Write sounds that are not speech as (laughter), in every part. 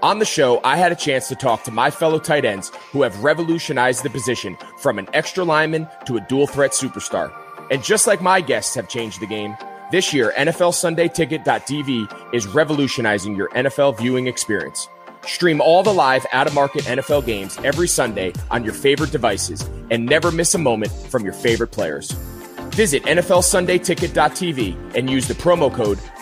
On the show, I had a chance to talk to my fellow tight ends who have revolutionized the position from an extra lineman to a dual threat superstar. And just like my guests have changed the game, this year, NFL Sunday Ticket.tv is revolutionizing your NFL viewing experience. Stream all the live out of market NFL games every Sunday on your favorite devices and never miss a moment from your favorite players. Visit NFLSundayTicket.tv and use the promo code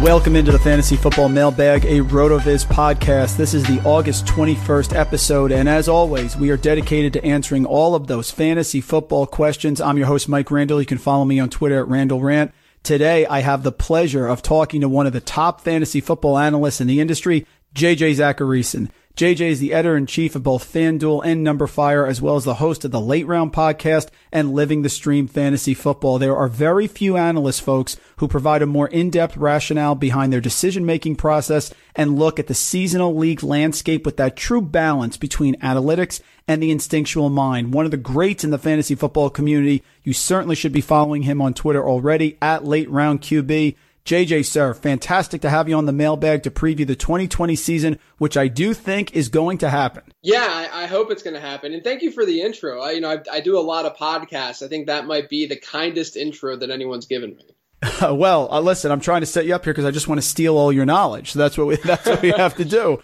Welcome into the Fantasy Football Mailbag, a RotoViz podcast. This is the August 21st episode, and as always, we are dedicated to answering all of those fantasy football questions. I'm your host, Mike Randall. You can follow me on Twitter at Randall Rant. Today, I have the pleasure of talking to one of the top fantasy football analysts in the industry, JJ Zachariason. JJ is the editor in chief of both FanDuel and numberFire, as well as the host of the Late Round podcast and Living the Stream Fantasy Football. There are very few analysts, folks, who provide a more in-depth rationale behind their decision-making process and look at the seasonal league landscape with that true balance between analytics and the instinctual mind. One of the greats in the fantasy football community. You certainly should be following him on Twitter already at Late Round QB. JJ, sir, fantastic to have you on the mailbag to preview the 2020 season, which I do think is going to happen. Yeah, I, I hope it's going to happen. And thank you for the intro. I, you know, I, I do a lot of podcasts. I think that might be the kindest intro that anyone's given me. (laughs) well, uh, listen, I'm trying to set you up here because I just want to steal all your knowledge. So that's what we, (laughs) that's what we have to do.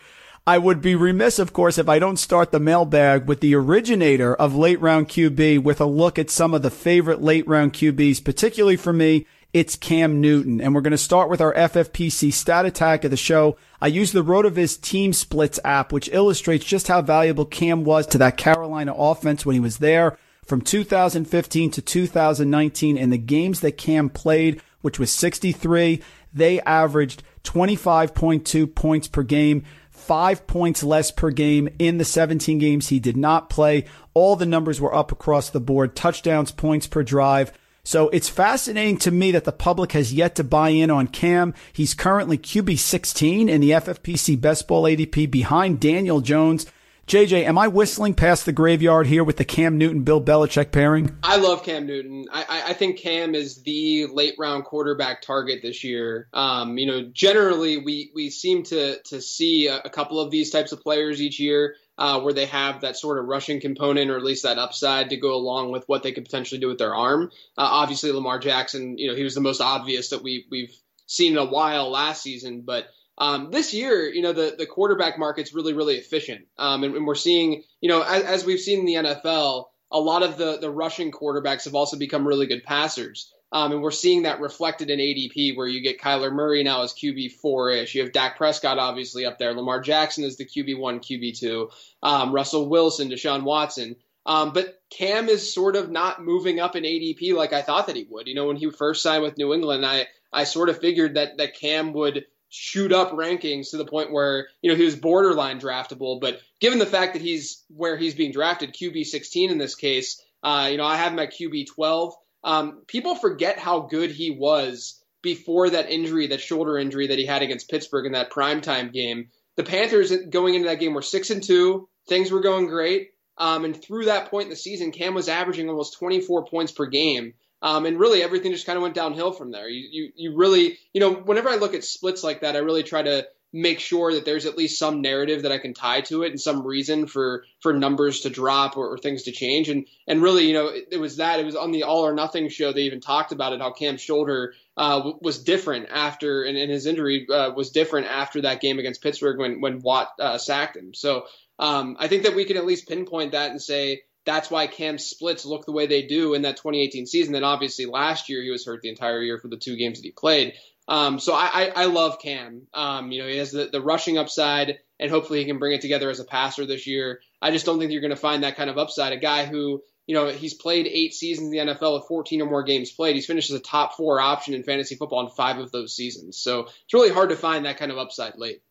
I would be remiss, of course, if I don't start the mailbag with the originator of late round QB with a look at some of the favorite late round QBs, particularly for me. It's Cam Newton. And we're going to start with our FFPC stat attack of the show. I use the RotoViz Team Splits app, which illustrates just how valuable Cam was to that Carolina offense when he was there from 2015 to 2019 in the games that Cam played, which was 63. They averaged 25.2 points per game five points less per game in the 17 games he did not play. All the numbers were up across the board touchdowns, points per drive. So it's fascinating to me that the public has yet to buy in on Cam. He's currently QB 16 in the FFPC Best Ball ADP behind Daniel Jones. JJ, am I whistling past the graveyard here with the Cam Newton Bill Belichick pairing? I love Cam Newton. I, I think Cam is the late round quarterback target this year. Um, you know, generally we we seem to to see a, a couple of these types of players each year. Uh, where they have that sort of rushing component or at least that upside to go along with what they could potentially do with their arm. Uh, obviously, Lamar Jackson, you know, he was the most obvious that we we've seen in a while last season, but um, this year, you know, the, the quarterback market's really, really efficient. Um, and, and, we're seeing, you know, as, as, we've seen in the NFL, a lot of the, the rushing quarterbacks have also become really good passers. Um, and we're seeing that reflected in ADP, where you get Kyler Murray now as QB four ish. You have Dak Prescott obviously up there. Lamar Jackson is the QB one, QB two. Um, Russell Wilson, Deshaun Watson. Um, but Cam is sort of not moving up in ADP like I thought that he would. You know, when he first signed with New England, I I sort of figured that that Cam would shoot up rankings to the point where you know he was borderline draftable. But given the fact that he's where he's being drafted, QB 16 in this case, uh, you know I have him at QB 12. Um, people forget how good he was before that injury, that shoulder injury that he had against Pittsburgh in that primetime game. The Panthers going into that game were six and two. Things were going great. Um, and through that point in the season, Cam was averaging almost 24 points per game. Um, and really, everything just kind of went downhill from there. You, you, you really, you know, whenever I look at splits like that, I really try to make sure that there's at least some narrative that I can tie to it and some reason for for numbers to drop or, or things to change. And and really, you know, it, it, was that it was on the All or Nothing show. They even talked about it how Cam's shoulder uh, was different after and, and his injury uh, was different after that game against Pittsburgh when when Watt uh, sacked him. So um, I think that we can at least pinpoint that and say that's why Cam's splits look the way they do in that 2018 season. Then obviously last year he was hurt the entire year for the two games that he played. Um, so I, I, I, love Cam. Um, you know, he has the, the rushing upside, and hopefully he can bring it together as a passer this year. I just don't think you're going to find that kind of upside. A guy who, you know, he's played eight seasons in the NFL with 14 or more games played. He's finished as a top four option in fantasy football in five of those seasons. So it's really hard to find that kind of upside late.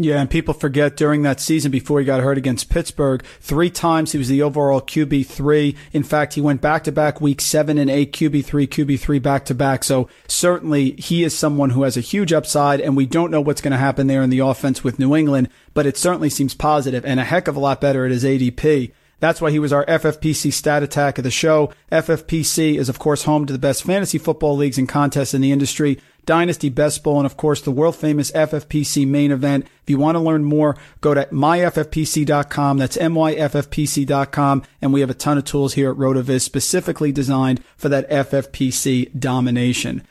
Yeah, and people forget during that season before he got hurt against Pittsburgh, three times he was the overall QB three. In fact, he went back to back week seven and eight, QB three, QB three back to back. So certainly he is someone who has a huge upside, and we don't know what's going to happen there in the offense with New England, but it certainly seems positive and a heck of a lot better at his ADP. That's why he was our FFPC stat attack of the show. FFPC is, of course, home to the best fantasy football leagues and contests in the industry. Dynasty Best Ball, and of course the world famous FFPC main event. If you want to learn more, go to myffpc.com. That's myffpc.com. And we have a ton of tools here at RotoViz specifically designed for that FFPC domination.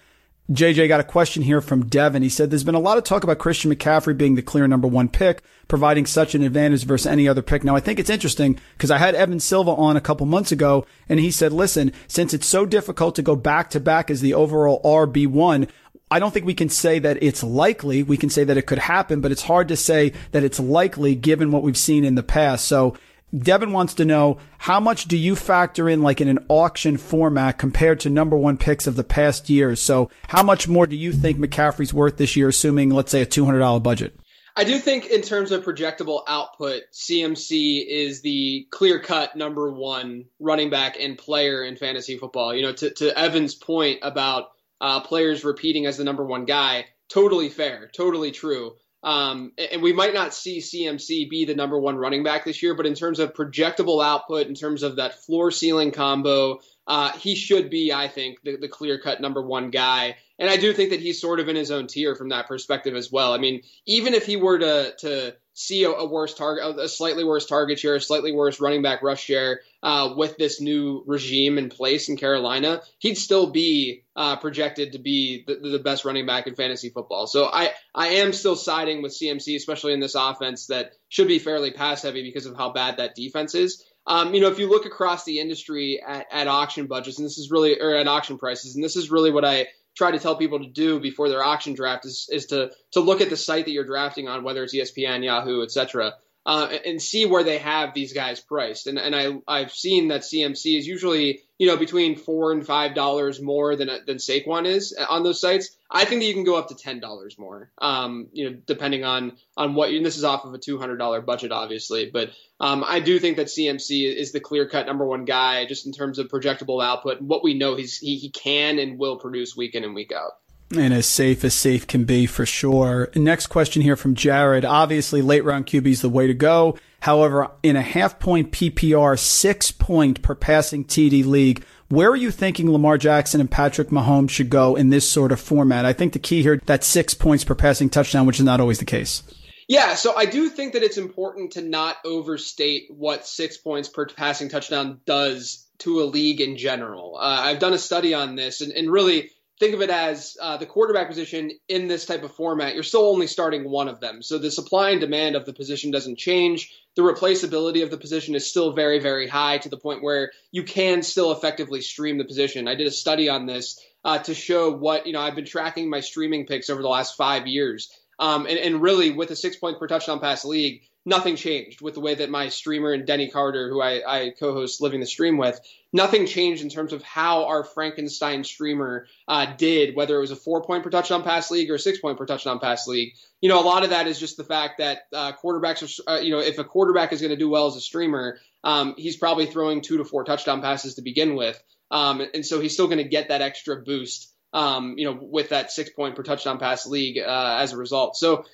JJ got a question here from Devin. He said there's been a lot of talk about Christian McCaffrey being the clear number one pick, providing such an advantage versus any other pick. Now, I think it's interesting because I had Evan Silva on a couple months ago and he said, listen, since it's so difficult to go back to back as the overall RB1, I don't think we can say that it's likely. We can say that it could happen, but it's hard to say that it's likely given what we've seen in the past. So Devin wants to know how much do you factor in like in an auction format compared to number one picks of the past years? So how much more do you think McCaffrey's worth this year, assuming let's say a $200 budget? I do think in terms of projectable output, CMC is the clear cut number one running back and player in fantasy football. You know, to, to Evan's point about uh, players repeating as the number one guy. Totally fair, totally true. Um, and we might not see CMC be the number one running back this year, but in terms of projectable output, in terms of that floor ceiling combo, uh, he should be, I think, the, the clear cut number one guy. And I do think that he's sort of in his own tier from that perspective as well. I mean, even if he were to to see a, a worse target, a slightly worse target share, a slightly worse running back rush share uh, with this new regime in place in Carolina, he'd still be uh, projected to be the, the, best running back in fantasy football. So I, I am still siding with CMC, especially in this offense that should be fairly pass heavy because of how bad that defense is. Um, you know, if you look across the industry at, at auction budgets, and this is really, or at auction prices, and this is really what I try to tell people to do before their auction draft is, is to to look at the site that you're drafting on, whether it's ESPN, Yahoo, etc., uh, and see where they have these guys priced. And and I I've seen that CMC is usually you know between four and five dollars more than than Saquon is on those sites. I think that you can go up to ten dollars more. Um, you know, depending on on what. And this is off of a two hundred dollar budget, obviously, but um, I do think that CMC is the clear cut number one guy just in terms of projectable output and what we know he's he, he can and will produce week in and week out and as safe as safe can be for sure. Next question here from Jared. Obviously, late round QB is the way to go. However, in a half point PPR, six point per passing TD league, where are you thinking Lamar Jackson and Patrick Mahomes should go in this sort of format? I think the key here, that six points per passing touchdown, which is not always the case. Yeah, so I do think that it's important to not overstate what six points per passing touchdown does to a league in general. Uh, I've done a study on this, and, and really think of it as uh, the quarterback position in this type of format. You're still only starting one of them, so the supply and demand of the position doesn't change. The replaceability of the position is still very, very high to the point where you can still effectively stream the position. I did a study on this uh, to show what you know. I've been tracking my streaming picks over the last five years um, and, and really, with a six point per touchdown pass league, nothing changed with the way that my streamer and Denny Carter, who I, I co-host Living the Stream with, nothing changed in terms of how our Frankenstein streamer uh, did, whether it was a four point per touchdown pass league or a six point per touchdown pass league. You know, a lot of that is just the fact that uh, quarterbacks are, uh, you know, if a quarterback is going to do well as a streamer, um, he's probably throwing two to four touchdown passes to begin with. Um, and so he's still going to get that extra boost um, you know, with that six point per touchdown pass league uh, as a result. So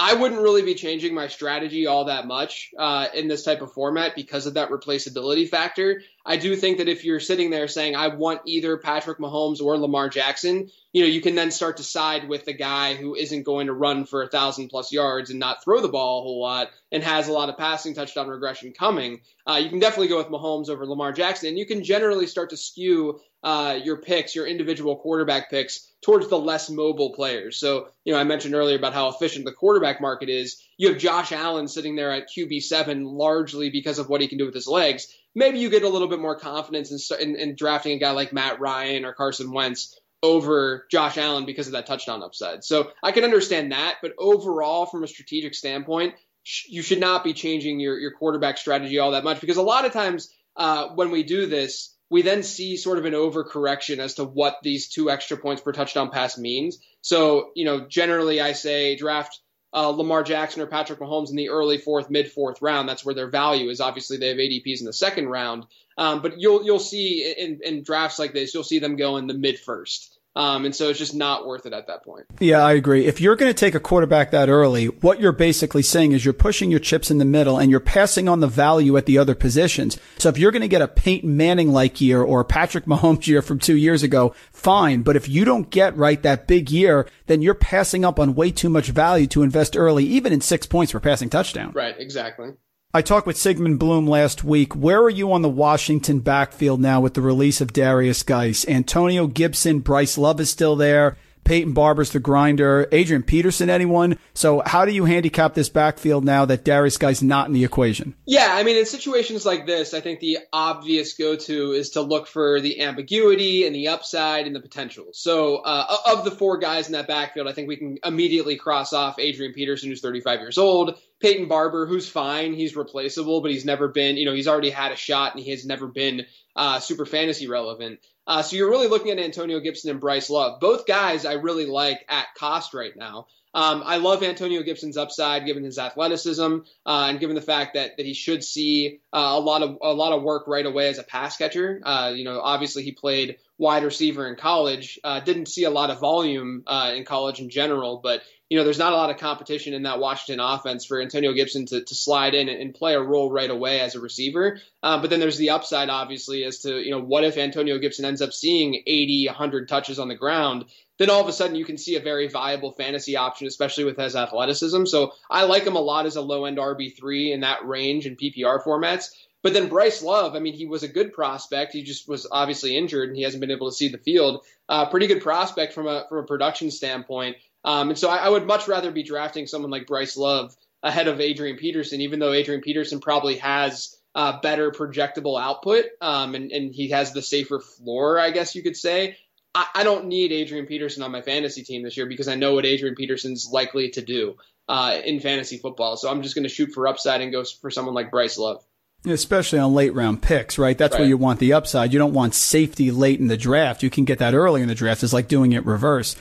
I wouldn't really be changing my strategy all that much uh, in this type of format because of that replaceability factor. I do think that if you're sitting there saying, I want either Patrick Mahomes or Lamar Jackson, you know, you can then start to side with the guy who isn't going to run for a thousand plus yards and not throw the ball a whole lot and has a lot of passing touchdown regression coming. Uh, you can definitely go with Mahomes over Lamar Jackson, and you can generally start to skew uh, your picks, your individual quarterback picks, towards the less mobile players. So, you know, I mentioned earlier about how efficient the quarterback market is. You have Josh Allen sitting there at QB7 largely because of what he can do with his legs. Maybe you get a little bit more confidence in, in, in drafting a guy like Matt Ryan or Carson Wentz over Josh Allen because of that touchdown upside. So I can understand that, but overall, from a strategic standpoint, you should not be changing your, your quarterback strategy all that much because a lot of times uh, when we do this, we then see sort of an overcorrection as to what these two extra points per touchdown pass means. So, you know, generally I say draft uh, Lamar Jackson or Patrick Mahomes in the early fourth, mid fourth round. That's where their value is. Obviously, they have ADPs in the second round, um, but you'll you'll see in, in drafts like this, you'll see them go in the mid first. Um, and so it's just not worth it at that point. Yeah, I agree. If you're going to take a quarterback that early, what you're basically saying is you're pushing your chips in the middle and you're passing on the value at the other positions. So if you're going to get a Peyton Manning like year or Patrick Mahomes (laughs) year from two years ago, fine. But if you don't get right that big year, then you're passing up on way too much value to invest early, even in six points for passing touchdown. Right, exactly. I talked with Sigmund Bloom last week. Where are you on the Washington backfield now with the release of Darius Guice? Antonio Gibson, Bryce Love is still there. Peyton Barber's the grinder. Adrian Peterson, anyone? So how do you handicap this backfield now that Darius Guice not in the equation? Yeah, I mean, in situations like this, I think the obvious go-to is to look for the ambiguity and the upside and the potential. So uh, of the four guys in that backfield, I think we can immediately cross off Adrian Peterson, who's 35 years old, Peyton Barber, who's fine, he's replaceable, but he's never been, you know, he's already had a shot and he has never been uh, super fantasy relevant. Uh, so you're really looking at Antonio Gibson and Bryce Love. Both guys I really like at cost right now. Um, I love Antonio Gibson's upside, given his athleticism uh, and given the fact that that he should see uh, a lot of a lot of work right away as a pass catcher. Uh, you know, obviously he played wide receiver in college. Uh, didn't see a lot of volume uh, in college in general, but you know, there's not a lot of competition in that Washington offense for Antonio Gibson to, to slide in and, play a role right away as a receiver. Uh, but then there's the upside, obviously, as to, you know, what if Antonio Gibson ends up seeing 80, 100 touches on the ground? Then all of a sudden you can see a very viable fantasy option, especially with his athleticism. So I like him a lot as a low end RB3 in that range in PPR formats. But then Bryce Love, I mean, he was a good prospect. He just was obviously injured and he hasn't been able to see the field. Uh, pretty good prospect from a from a production standpoint. Um, and so I, I, would much rather be drafting someone like Bryce Love ahead of Adrian Peterson, even though Adrian Peterson probably has uh, better projectable output um, and, and, he has the safer floor, I guess you could say. I, I, don't need Adrian Peterson on my fantasy team this year because I know what Adrian Peterson's likely to do uh, in fantasy football. So I'm just going to shoot for upside and go for someone like Bryce Love. Especially on late round picks, right? That's right. where you want the upside. You don't want safety late in the draft. You can get that early in the draft. It's like doing it reverse.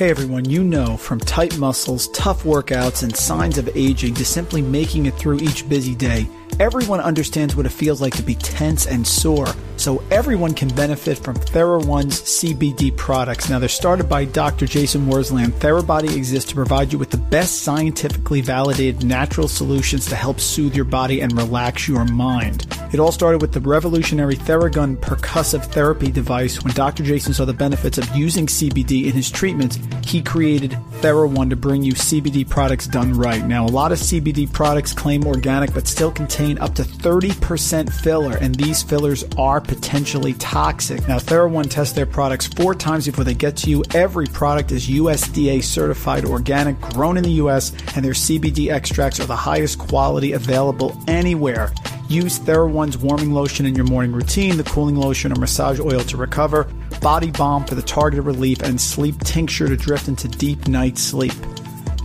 Hey everyone, you know from tight muscles, tough workouts, and signs of aging to simply making it through each busy day Everyone understands what it feels like to be tense and sore, so everyone can benefit from TheraOne's CBD products. Now, they're started by Dr. Jason Wersland. TheraBody exists to provide you with the best scientifically validated natural solutions to help soothe your body and relax your mind. It all started with the revolutionary Theragun percussive therapy device. When Dr. Jason saw the benefits of using CBD in his treatments, he created TheraOne to bring you CBD products done right. Now, a lot of CBD products claim organic but still contain up to 30% filler, and these fillers are potentially toxic. Now, TheraOne tests their products four times before they get to you. Every product is USDA certified organic, grown in the US, and their CBD extracts are the highest quality available anywhere. Use TheraOne's warming lotion in your morning routine, the cooling lotion or massage oil to recover, body balm for the targeted relief, and sleep tincture to drift into deep night sleep.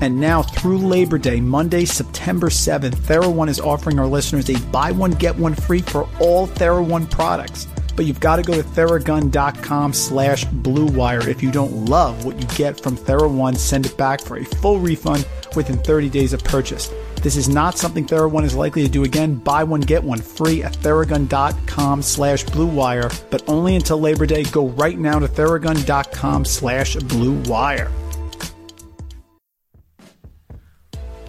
And now through Labor Day, Monday, September 7th, TheraOne is offering our listeners a buy one, get one free for all TheraOne products. But you've got to go to theragun.com slash bluewire. If you don't love what you get from TheraOne, send it back for a full refund within 30 days of purchase. This is not something TheraOne is likely to do again. Buy one, get one free at theragun.com slash bluewire, but only until Labor Day. Go right now to theragun.com slash bluewire.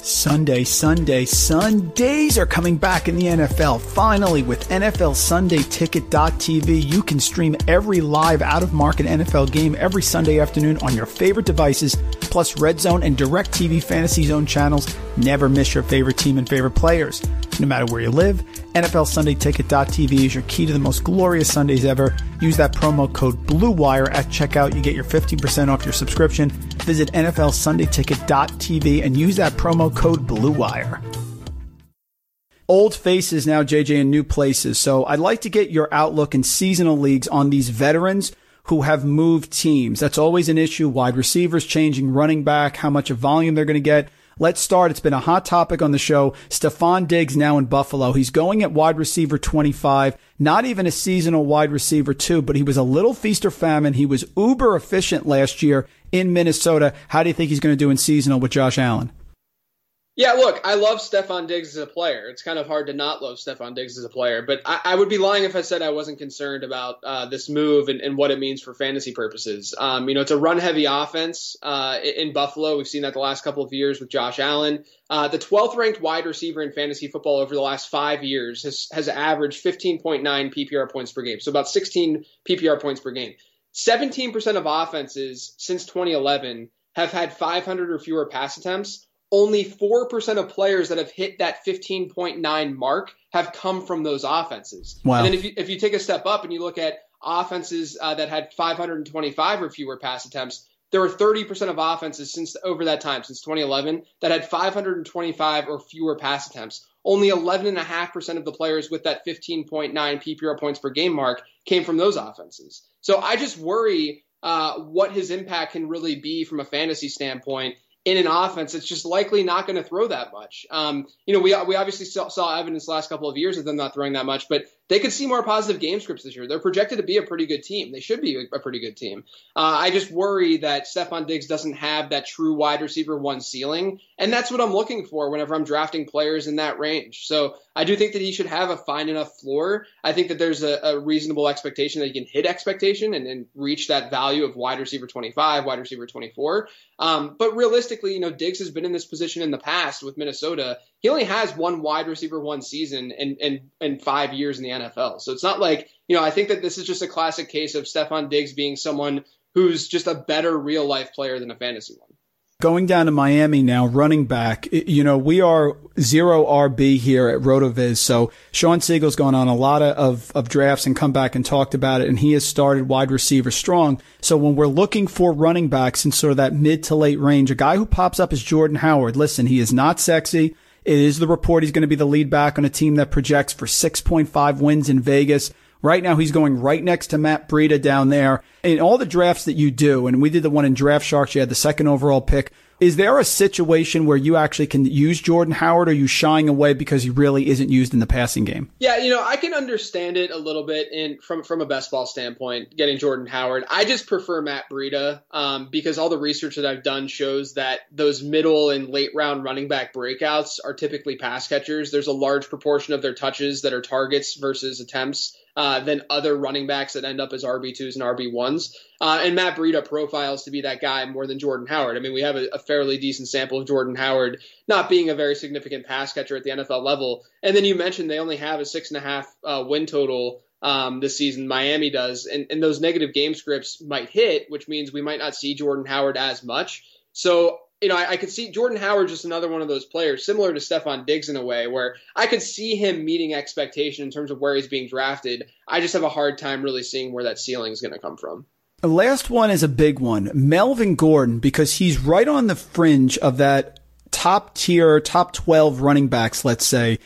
Sunday, Sunday, Sundays are coming back in the NFL. Finally, with NFL Sunday Ticket.tv, you can stream every live out of market NFL game every Sunday afternoon on your favorite devices, plus Red Zone and DirecTV Fantasy Zone channels. Never miss your favorite team and favorite players. No matter where you live, NFL Sunday Ticket.tv is your key to the most glorious Sundays ever. Use that promo code BLUEWIRE at checkout. You get your 15% off your subscription. Visit NFL Sunday Ticket.tv and use that promo code BLUEWIRE. Old faces now, JJ, in new places. So I'd like to get your outlook in seasonal leagues on these veterans who have moved teams. That's always an issue. Wide receivers changing, running back, how much of volume they're going to get. Let's start. It's been a hot topic on the show. Stefon Diggs now in Buffalo. He's going at wide receiver 25, not even a seasonal wide receiver two, but he was a little feast or famine. He was uber efficient last year in Minnesota. How do you think he's going to do in seasonal with Josh Allen? Yeah, look, I love Stefon Diggs as a player. It's kind of hard to not love Stefon Diggs as a player, but I, I would be lying if I said I wasn't concerned about uh, this move and, and, what it means for fantasy purposes. Um, you know, it's a run-heavy offense uh, in Buffalo. We've seen that the last couple of years with Josh Allen. Uh, the 12th ranked wide receiver in fantasy football over the last five years has, has averaged 15.9 PPR points per game, so about 16 PPR points per game. 17% of offenses since 2011 have had 500 or fewer pass attempts only 4% of players that have hit that 15.9 mark have come from those offenses. Wow. And then if you, if you take a step up and you look at offenses uh, that had 525 or fewer pass attempts, there were 30% of offenses since over that time, since 2011, that had 525 or fewer pass attempts. Only 11.5% of the players with that 15.9 PPR points per game mark came from those offenses. So I just worry uh, what his impact can really be from a fantasy standpoint in an offense that's just likely not going to throw that much. Um, you know, we we obviously saw, saw, evidence last couple of years of them not throwing that much, but they could see more positive game scripts this year. They're projected to be a pretty good team. They should be a, pretty good team. Uh, I just worry that Stefon Diggs doesn't have that true wide receiver one ceiling, and that's what I'm looking for whenever I'm drafting players in that range. So I do think that he should have a fine enough floor. I think that there's a, a reasonable expectation that he can hit expectation and, and, reach that value of wide receiver 25, wide receiver 24. Um, but realistically, you know, Diggs has been in this position in the past with Minnesota. He only has one wide receiver one season and and and five years in the NFL. So it's not like, you know, I think that this is just a classic case of Stefon Diggs being someone who's just a better real life player than a fantasy one. Going down to Miami now, running back. You know, we are zero RB here at RotoViz. So Shawn Siegele's gone on a lot of, of drafts and come back and talked about it. And he has started wide receiver strong. So when we're looking for running backs in sort of that mid to late range, a guy who pops up is Jordan Howard. Listen, he is not sexy. It is the report he's going to be the lead back on a team that projects for 6.5 wins in Vegas. Right now, he's going right next to Matt Breida down there. In all the drafts that you do, and we did the one in Draft Sharks, you had the second overall pick. Is there a situation where you actually can use Jordan Howard? Or are you shying away because he really isn't used in the passing game? Yeah, you know, I can understand it a little bit in from from a best ball standpoint, getting Jordan Howard. I just prefer Matt Breida um, because all the research that I've done shows that those middle and late round running back breakouts are typically pass catchers. There's a large proportion of their touches that are targets versus attempts uh, than other running backs that end up as RB2s and RB1s. Uh, and Matt Breida profiles to be that guy more than Jordan Howard. I mean, we have a, a, fairly decent sample of Jordan Howard not being a very significant pass catcher at the NFL level. And then you mentioned they only have a six and a half uh, win total um, this season. Miami does, and, and those negative game scripts might hit, which means we might not see Jordan Howard as much. So you know, I, I, could see Jordan Howard just another one of those players, similar to Stefon Diggs in a way, where I could see him meeting expectation in terms of where he's being drafted. I just have a hard time really seeing where that ceiling is going to come from. The last one is a big one. Melvin Gordon, because he's right on the fringe of that top tier, top 12 running backs, let's say.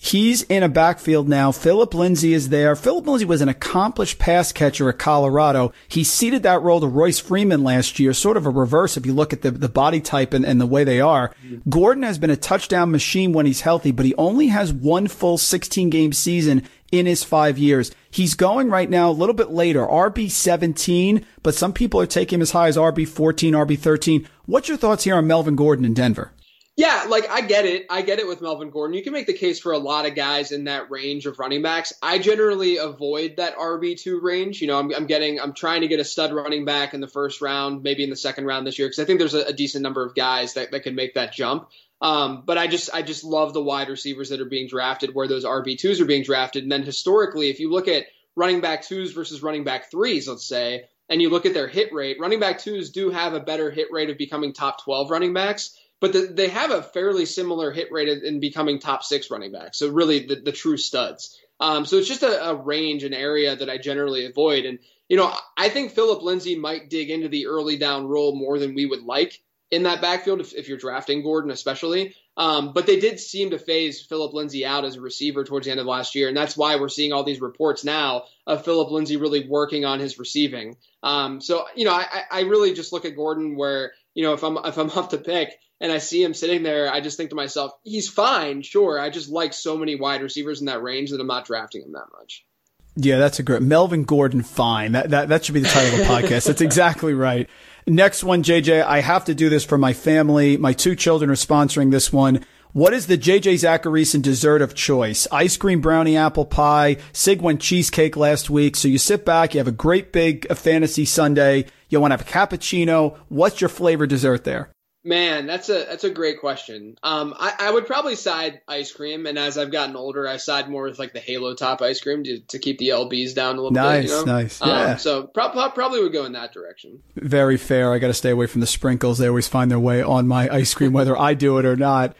He's in a backfield now. Philip Lindsay is there. Philip Lindsay was an accomplished pass catcher at Colorado. He ceded that role to Royce Freeman last year, sort of a reverse if you look at the, the body type and, and the way they are. Gordon has been a touchdown machine when he's healthy, but he only has one full 16 game season in his five years. He's going right now a little bit later, RB 17, but some people are taking him as high as RB 14, RB 13. What's your thoughts here on Melvin Gordon in Denver? Yeah, like I get it. I get it with Melvin Gordon. You can make the case for a lot of guys in that range of running backs. I generally avoid that RB2 range. You know, I'm, I'm getting, I'm trying to get a stud running back in the first round, maybe in the second round this year, because I think there's a, a, decent number of guys that, that can make that jump. Um, but I just, I just love the wide receivers that are being drafted where those RB2s are being drafted. And then historically, if you look at running back twos versus running back threes, let's say, and you look at their hit rate, running back twos do have a better hit rate of becoming top 12 running backs but the, they have a fairly similar hit rate in becoming top six running backs. So really the, the true studs. Um, so it's just a, a, range, an area that I generally avoid. And, you know, I think Philip Lindsay might dig into the early down role more than we would like in that backfield if, if you're drafting Gordon, especially. Um, but they did seem to phase Philip Lindsay out as a receiver towards the end of last year. And that's why we're seeing all these reports now of Philip Lindsay really working on his receiving. Um, so, you know, I, I really just look at Gordon where, you know, if I'm, if I'm (laughs) up to pick, and I see him sitting there, I just think to myself, he's fine, sure. I just like so many wide receivers in that range that I'm not drafting him that much. Yeah, that's a great Melvin Gordon. Fine, that that that should be the title of the podcast. That's exactly right. Next one, JJ. I have to do this for my family. My two children are sponsoring this one. What is the JJ Zachariason dessert of choice? Ice cream, brownie, apple pie. Sig went cheesecake last week. So you sit back, you have a great big fantasy Sunday. You want to have a cappuccino. What's your flavor dessert there? Man, that's a that's a great question. Um, I, I would probably side ice cream, and as I've gotten older, I side more with like the Halo Top ice cream to, to keep the lbs down a little nice, bit. You know? Nice, nice. Um, yeah. so pro- probably would go in that direction. Very fair. I got to stay away from the sprinkles. They always find their way on my ice cream, whether I do it or not.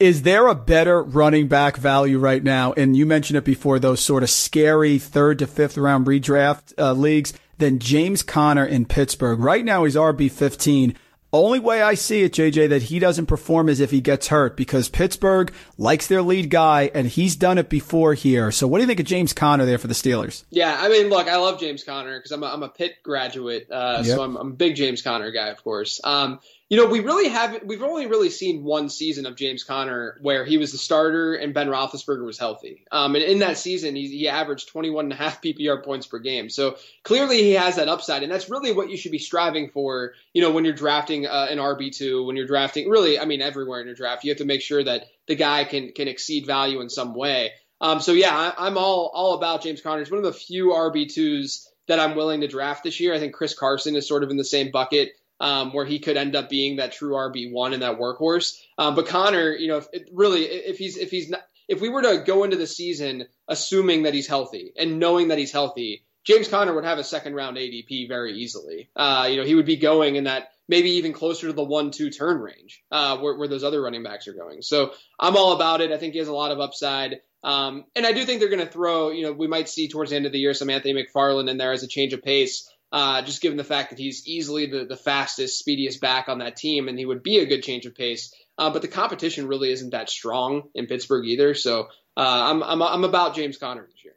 Is there a better running back value right now? And you mentioned it before, those sort of scary third to fifth round redraft uh, leagues than James Conner in Pittsburgh. Right now, he's RB fifteen. Only way I see it, JJ, that he doesn't perform is if he gets hurt because Pittsburgh likes their lead guy and he's done it before here. So what do you think of James Conner there for the Steelers? Yeah, I mean, look, I love James Conner because I'm a, I'm a Pitt graduate, uh, yep. so I'm, I'm, a big James Conner guy, of course. Um, you know, we really haven't. We've only really seen one season of James Conner where he was the starter and Ben Roethlisberger was healthy. Um, and in that season, he, he averaged 21 and a half PPR points per game. So clearly, he has that upside, and that's really what you should be striving for. You know, when you're drafting uh, an RB two, when you're drafting, really, I mean, everywhere in your draft, you have to make sure that the guy can can exceed value in some way. Um, so yeah, I, I'm all all about James Conner. He's one of the few RB twos that I'm willing to draft this year. I think Chris Carson is sort of in the same bucket um, where he could end up being that true RB one and that workhorse. Um, but Conner, you know, if, really, if he's if he's not, if we were to go into the season assuming that he's healthy and knowing that he's healthy, James Conner would have a second round ADP very easily. Uh, you know, he would be going in that maybe even closer to the one two turn range uh, where, where those other running backs are going. So I'm all about it. I think he has a lot of upside. Um, and I do think they're going to throw, you know, we might see towards the end of the year some Anthony McFarland in there as a change of pace uh, just given the fact that he's easily the, the fastest, speediest back on that team, and he would be a good change of pace. Uh, but the competition really isn't that strong in Pittsburgh either. So uh, I'm, I'm, I'm about James Conner this year.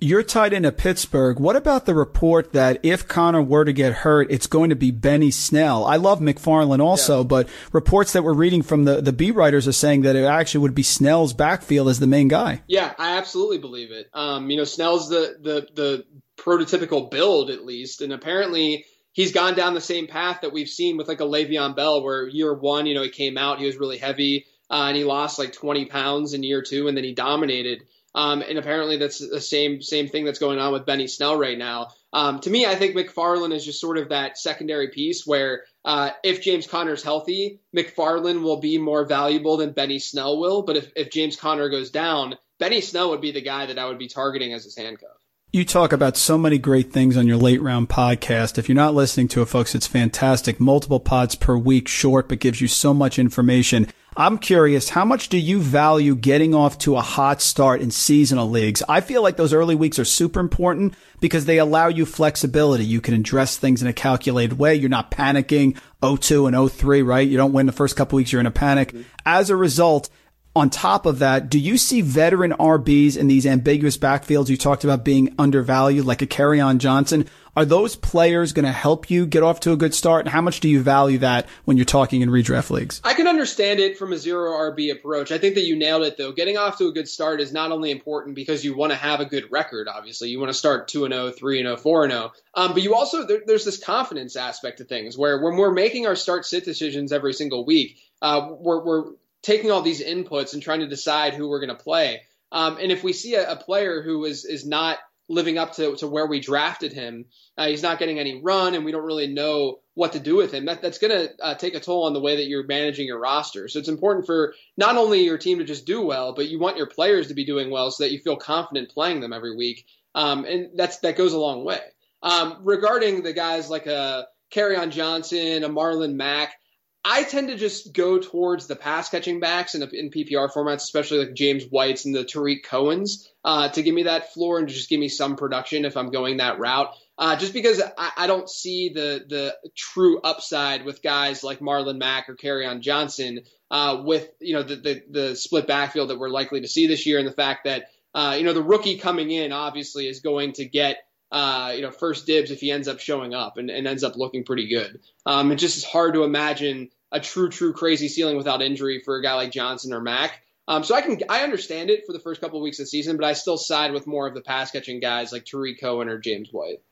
You're tied into Pittsburgh. What about the report that if Conner were to get hurt, it's going to be Benny Snell? I love McFarland also, yeah. but reports that we're reading from the, the beat writers are saying that it actually would be Snell's backfield as the main guy. Yeah, I absolutely believe it. Um, you know, Snell's the, the, the prototypical build at least, and apparently he's gone down the same path that we've seen with like a Le'Veon Bell, where year one, you know, he came out, he was really heavy, uh, and he lost like 20 pounds in year two, and then he dominated. Um, and apparently that's the same same thing that's going on with Benny Snell right now. Um, to me, I think McFarland is just sort of that secondary piece where uh, if James Conner's healthy, McFarland will be more valuable than Benny Snell will. But if, if James Conner goes down, Benny Snell would be the guy that I would be targeting as his handcuff. You talk about so many great things on your late round podcast. If you're not listening to it, folks, it's fantastic. Multiple pods per week, short, but gives you so much information. I'm curious, how much do you value getting off to a hot start in seasonal leagues? I feel like those early weeks are super important because they allow you flexibility. You can address things in a calculated way. You're not panicking 02 and 03, right? You don't win the first couple weeks. You're in a panic. As a result, on top of that, do you see veteran RBs in these ambiguous backfields you talked about being undervalued, like a Kerryon Johnson? Are those players going to help you get off to a good start? And how much do you value that when you're talking in redraft leagues? I can understand it from a zero RB approach. I think that you nailed it though. Getting off to a good start is not only important because you want to have a good record, obviously. You want to start 2 and 0, 3 and 0, 4 and 0. Um, but you also, there, there's this confidence aspect of things where when we're making our start sit decisions every single week, uh, we're, we're taking all these inputs and trying to decide who we're going to play. Um, and if we see a, a player who is, is not living up to, to where we drafted him. Uh, he's not getting any run, and we don't really know what to do with him. That, that's going to uh, take a toll on the way that you're managing your roster. So it's important for not only your team to just do well, but you want your players to be doing well so that you feel confident playing them every week. Um, and that's that goes a long way. Um, regarding the guys like a Kerryon Johnson, a Marlon Mack, I tend to just go towards the pass catching backs in, in PPR formats, especially like James White's and the Tarik Cohen's, uh, to give me that floor and just give me some production if I'm going that route. Uh, just because I, I, don't see the the true upside with guys like Marlon Mack or Kerryon Johnson, uh, with you know the, the, the split backfield that we're likely to see this year, and the fact that uh, you know the rookie coming in obviously is going to get uh, you know, first dibs if he ends up showing up and, and ends up looking pretty good. Um, it just is hard to imagine a true, true crazy ceiling without injury for a guy like Johnson or Mack. Um, so I can I understand it for the first couple of weeks of the season, but I still side with more of the pass catching guys like Tarik Cohen or James White.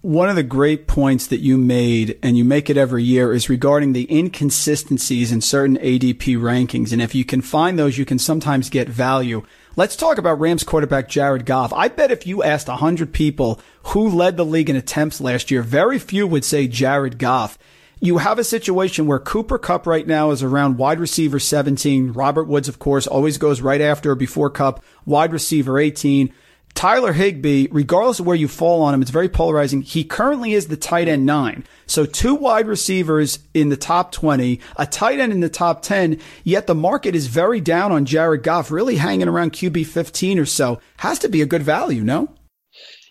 One of the great points that you made, and you make it every year, is regarding the inconsistencies in certain ADP rankings. And if you can find those, you can sometimes get value. Let's talk about Rams quarterback Jared Goff. I bet if you asked 100 people who led the league in attempts last year, very few would say Jared Goff. You have a situation where Cooper Kupp right now is around wide receiver 17. Robert Woods, of course, always goes right after or before Kupp, wide receiver 18. Tyler Higbee, regardless of where you fall on him, it's very polarizing. He currently is the tight end nine. So two wide receivers in the top 20, a tight end in the top 10, yet the market is very down on Jared Goff, really hanging around QB 15 or so. Has to be a good value, no?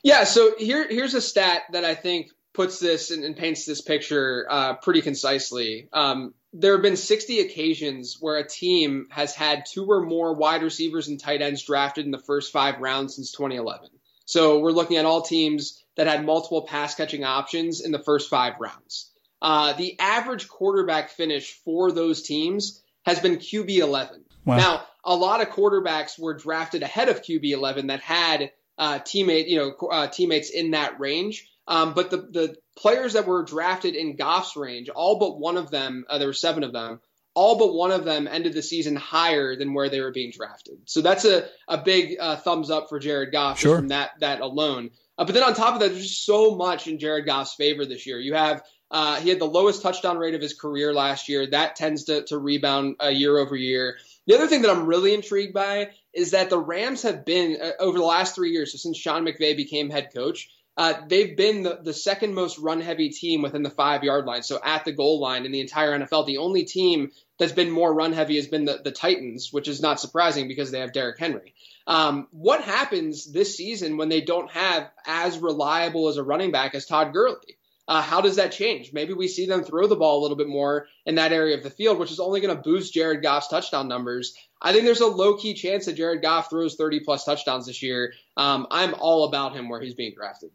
Yeah, so here, here's a stat that I think puts this and, and paints this picture uh, pretty concisely. Um, there have been 60 occasions where a team has had two or more wide receivers and tight ends drafted in the first five rounds since 2011. So we're looking at all teams that had multiple pass catching options in the first five rounds. Uh, the average quarterback finish for those teams has been QB 11. Wow. Now, a lot of quarterbacks were drafted ahead of QB 11 that had uh, teammate, you know, uh, teammates in that range. Um, but the, the players that were drafted in Goff's range, all but one of them, uh, there were seven of them, all but one of them ended the season higher than where they were being drafted. So that's a, a big uh, thumbs up for Jared Goff sure. from that, that alone. Uh, but then on top of that, there's just so much in Jared Goff's favor this year. You have uh, he had the lowest touchdown rate of his career last year. That tends to, to rebound uh, year over year. The other thing that I'm really intrigued by is that the Rams have been uh, over the last three years, so since Sean McVay became head coach, uh, they've been the, the second most run heavy team within the five yard line. So at the goal line in the entire NFL, the only team that's been more run heavy has been the, the Titans, which is not surprising because they have Derrick Henry. Um, what happens this season when they don't have as reliable as a running back as Todd Gurley? Uh, how does that change? Maybe we see them throw the ball a little bit more in that area of the field, which is only going to boost Jared Goff's touchdown numbers. I think there's a low key chance that Jared Goff throws 30 plus touchdowns this year. Um, I'm all about him where he's being drafted.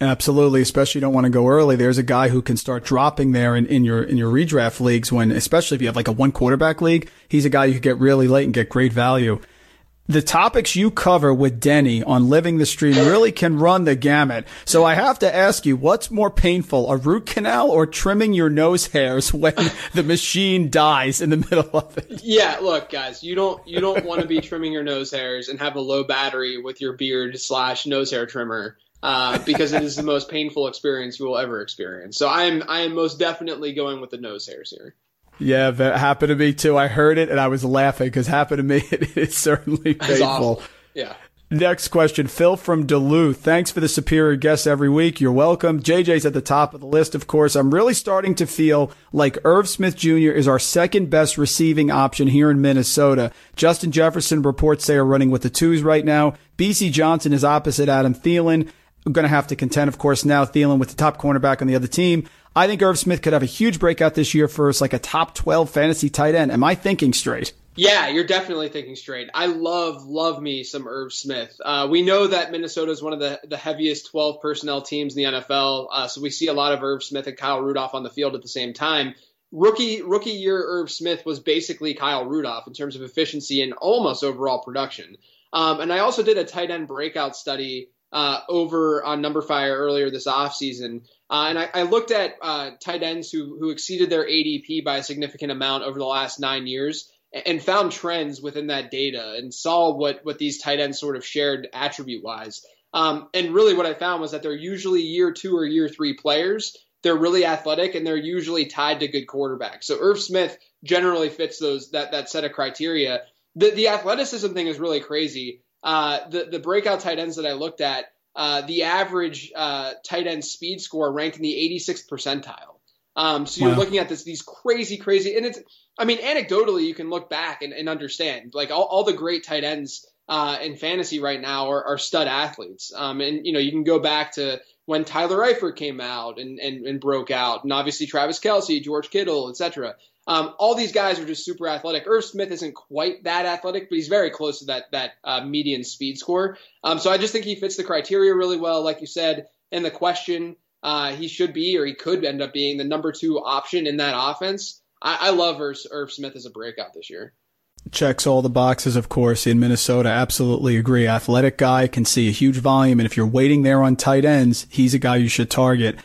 Absolutely, especially you don't want to go early. There's a guy who can start dropping there in, in your in your redraft leagues when, especially if you have like a one quarterback league, he's a guy you get really late and get great value the topics you cover with Denny on Living the Stream really can run the gamut. So I have to ask you, what's more painful, a root canal or trimming your nose hairs (laughs) when the machine dies in the middle of it? Yeah, look, guys, you don't you don't want to be trimming your nose hairs and have a low battery with your beard slash nose hair trimmer. Uh, because it is the most painful experience you will ever experience. So I am I am most definitely going with the nose hairs here. Yeah, that happened to me too. I heard it and I was laughing because happened to me. (laughs) It is certainly painful. Yeah. Next question, Phil from Duluth. Thanks for the superior guests every week. You're welcome. JJ's at the top of the list, of course. I'm really starting to feel like Irv Smith Jr. is our second best receiving option here in Minnesota. Justin Jefferson reports they are running with the twos right now. Bisi Johnson is opposite Adam Thielen. I'm going to have to contend, of course, now Thielen with the top cornerback on the other team. I think Irv Smith could have a huge breakout this year for us, like a top 12 fantasy tight end. Am I thinking straight? Yeah, you're definitely thinking straight. I love, love me some Irv Smith. Uh, we know that Minnesota is one of the, the heaviest 12 personnel teams in the NFL, uh, so we see a lot of Irv Smith and Kyle Rudolph on the field at the same time. Rookie rookie year Irv Smith was basically Kyle Rudolph in terms of efficiency and almost overall production. Um, and I also did a tight end breakout study uh, over on numberFire earlier this offseason. Uh, and I, I, looked at uh, tight ends who, who exceeded their ADP by a significant amount over the last nine years and found trends within that data and saw what, what these tight ends sort of shared attribute wise. Um, and really what I found was that they're usually year two or year three players. They're really athletic and they're usually tied to good quarterbacks. So Irv Smith generally fits those that, that set of criteria. The, the athleticism thing is really crazy. Uh, the, the breakout tight ends that I looked at, uh, the average uh, tight end speed score ranked in the 86th percentile. Um, so you're looking at this these crazy, crazy, and it's I mean anecdotally you can look back and, and understand like all, all the great tight ends uh, in fantasy right now are, are stud athletes. Um, and you know you can go back to when Tyler Eifert came out and, and, and broke out, and obviously Travis Kelce, George Kittle, etc. Um, all these guys are just super athletic. Irv Smith isn't quite that athletic, but he's very close to that that uh, median speed score. Um, so I just think he fits the criteria really well, like you said. And the question, uh, he should be or he could end up being the number two option in that offense. I, I love Irv, Irv Smith as a breakout this year. Checks all the boxes, of course, in Minnesota. Absolutely agree. Athletic guy can see a huge volume, and if you're waiting there on tight ends, he's a guy you should target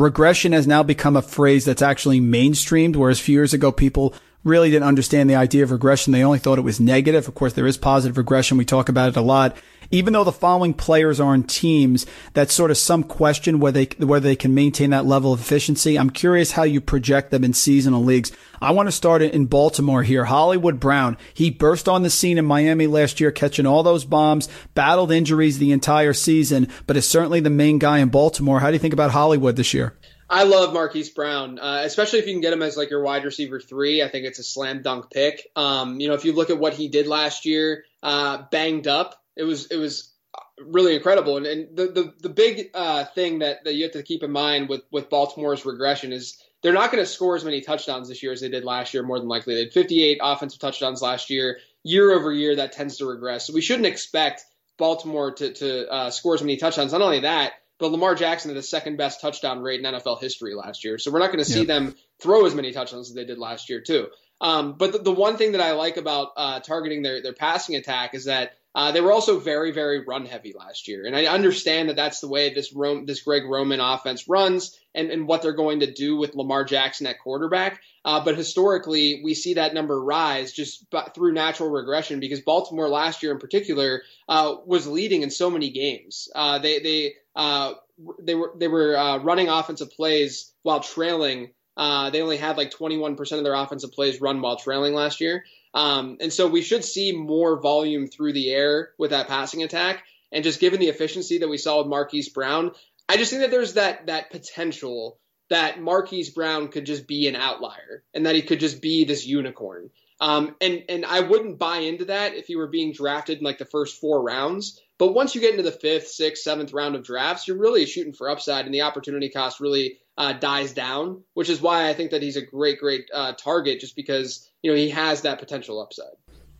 regression has now become a phrase that's actually mainstreamed, whereas a few years ago, people really didn't understand the idea of regression. They only thought it was negative. Of course, there is positive regression. We talk about it a lot. Even though the following players are on teams, that's sort of some question whether they, whether they can maintain that level of efficiency. I'm curious how you project them in seasonal leagues. I want to start in Baltimore here. Hollywood Brown. He burst on the scene in Miami last year, catching all those bombs, battled injuries the entire season, but is certainly the main guy in Baltimore. How do you think about Hollywood this year? I love Marquise Brown, uh, especially if you can get him as like your wide receiver three. I think it's a slam dunk pick. Um, you know, if you look at what he did last year, uh, banged up, it was it was really incredible. And, and the the the big uh, thing that, that you have to keep in mind with with Baltimore's regression is they're not going to score as many touchdowns this year as they did last year. More than likely, they had 58 offensive touchdowns last year. Year over year, that tends to regress. So we shouldn't expect Baltimore to to uh, score as many touchdowns. Not only that but Lamar Jackson had the second best touchdown rate in NFL history last year. So we're not going to see yep. them throw as many touchdowns as they did last year, too. Um, but the, the, one thing that I like about uh, targeting their, their passing attack is that uh, they were also very, very run heavy last year. And I understand that that's the way this Rome, this Greg Roman offense runs and, and what they're going to do with Lamar Jackson at quarterback. Uh, but historically, we see that number rise just through natural regression because Baltimore last year in particular uh, was leading in so many games. Uh, they, they, uh, they were they were uh, running offensive plays while trailing. They only had like 21% of their offensive plays run while trailing last year. Um, and so we should see more volume through the air with that passing attack. And just given the efficiency that we saw with Marquise Brown, I just think that there's that that potential that Marquise Brown could just be an outlier and that he could just be this unicorn. Um, and and I wouldn't buy into that if he were being drafted in like the first four rounds. But once you get into the fifth, sixth, seventh round of drafts, you're really shooting for upside, and the opportunity cost really uh, dies down, which is why I think that he's a great, great uh, target, just because you know he has that potential upside.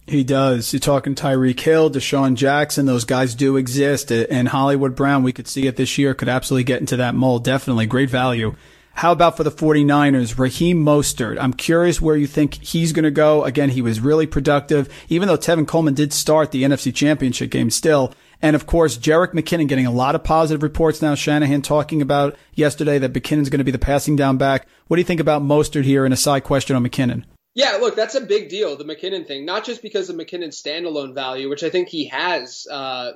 He does. You're talking Tyreek Hill, DeSean Jackson. Those guys do exist. And Hollywood Brown, we could see it this year, could absolutely get into that mold. Definitely great value. How about for the 49ers? Raheem Mostert. I'm curious where you think he's going to go. Again, he was really productive, even though Tevin Coleman did start the NFC Championship game still. And of course, Jerick McKinnon getting a lot of positive reports now. Shanahan talking about yesterday that McKinnon's going to be the passing down back. What do you think about Mostert here? And a side question on McKinnon. Yeah, look, that's a big deal, the McKinnon thing. Not just because of McKinnon's standalone value, which I think he has, uh,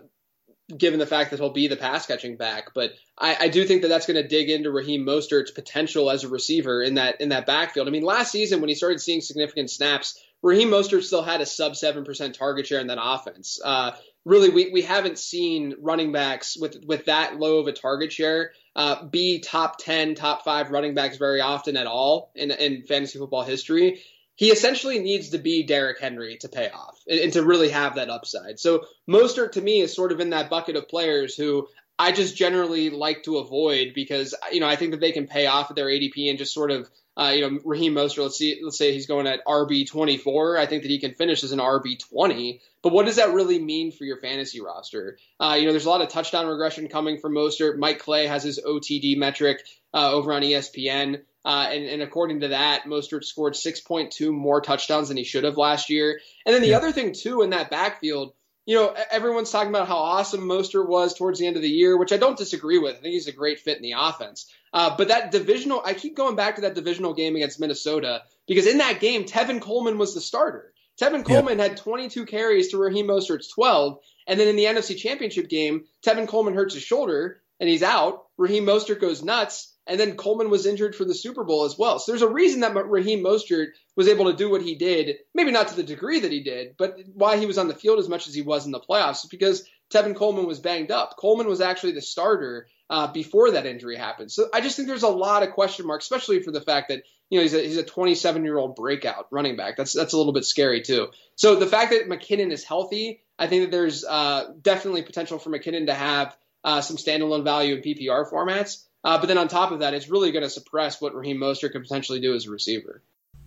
given the fact that he'll be the pass catching back, but I, I do think that that's going to dig into Raheem Mostert's potential as a receiver in that in that backfield. I mean, last season when he started seeing significant snaps, Raheem Mostert still had a sub seven percent target share in that offense. Uh, really, we, we haven't seen running backs with with that low of a target share uh, be top ten, top five running backs very often at all in in fantasy football history he essentially needs to be Derrick Henry to pay off and, and, to really have that upside. So Mostert to me is sort of in that bucket of players who I just generally like to avoid because you know I think that they can pay off at their ADP and just sort of uh, you know Raheem Mostert. Let's see, let's say he's going at RB twenty four. I think that he can finish as an RB twenty. But what does that really mean for your fantasy roster? Uh, you know, there's a lot of touchdown regression coming from Mostert. Mike Clay has his OTD metric uh, over on ESPN. Uh, and, and, according to that, Mostert scored 6.2 more touchdowns than he should have last year. And then the yeah. other thing, too, in that backfield, you know, everyone's talking about how awesome Mostert was towards the end of the year, which I don't disagree with. I think he's a great fit in the offense. Uh, but that divisional, I keep going back to that divisional game against Minnesota because in that game, Tevin Coleman was the starter. Tevin Coleman had 22 carries to Raheem Mostert's 12. And then in the NFC Championship game, Tevin Coleman hurts his shoulder and he's out. Raheem Mostert goes nuts and then Coleman was injured for the Super Bowl as well. So there's a reason that Raheem Mostert was able to do what he did, maybe not to the degree that he did, but why he was on the field as much as he was in the playoffs is because Tevin Coleman was banged up. Coleman was actually the starter uh, before that injury happened. So I just think there's a lot of question marks, especially for the fact that you know he's a, he's a 27 year old breakout running back. That's that's a little bit scary too. So the fact that McKinnon is healthy, I think that there's uh, definitely potential for McKinnon to have uh, some standalone value in PPR formats. Uh, but then on top of that, it's really going to suppress what Raheem Mostert could potentially do as a receiver.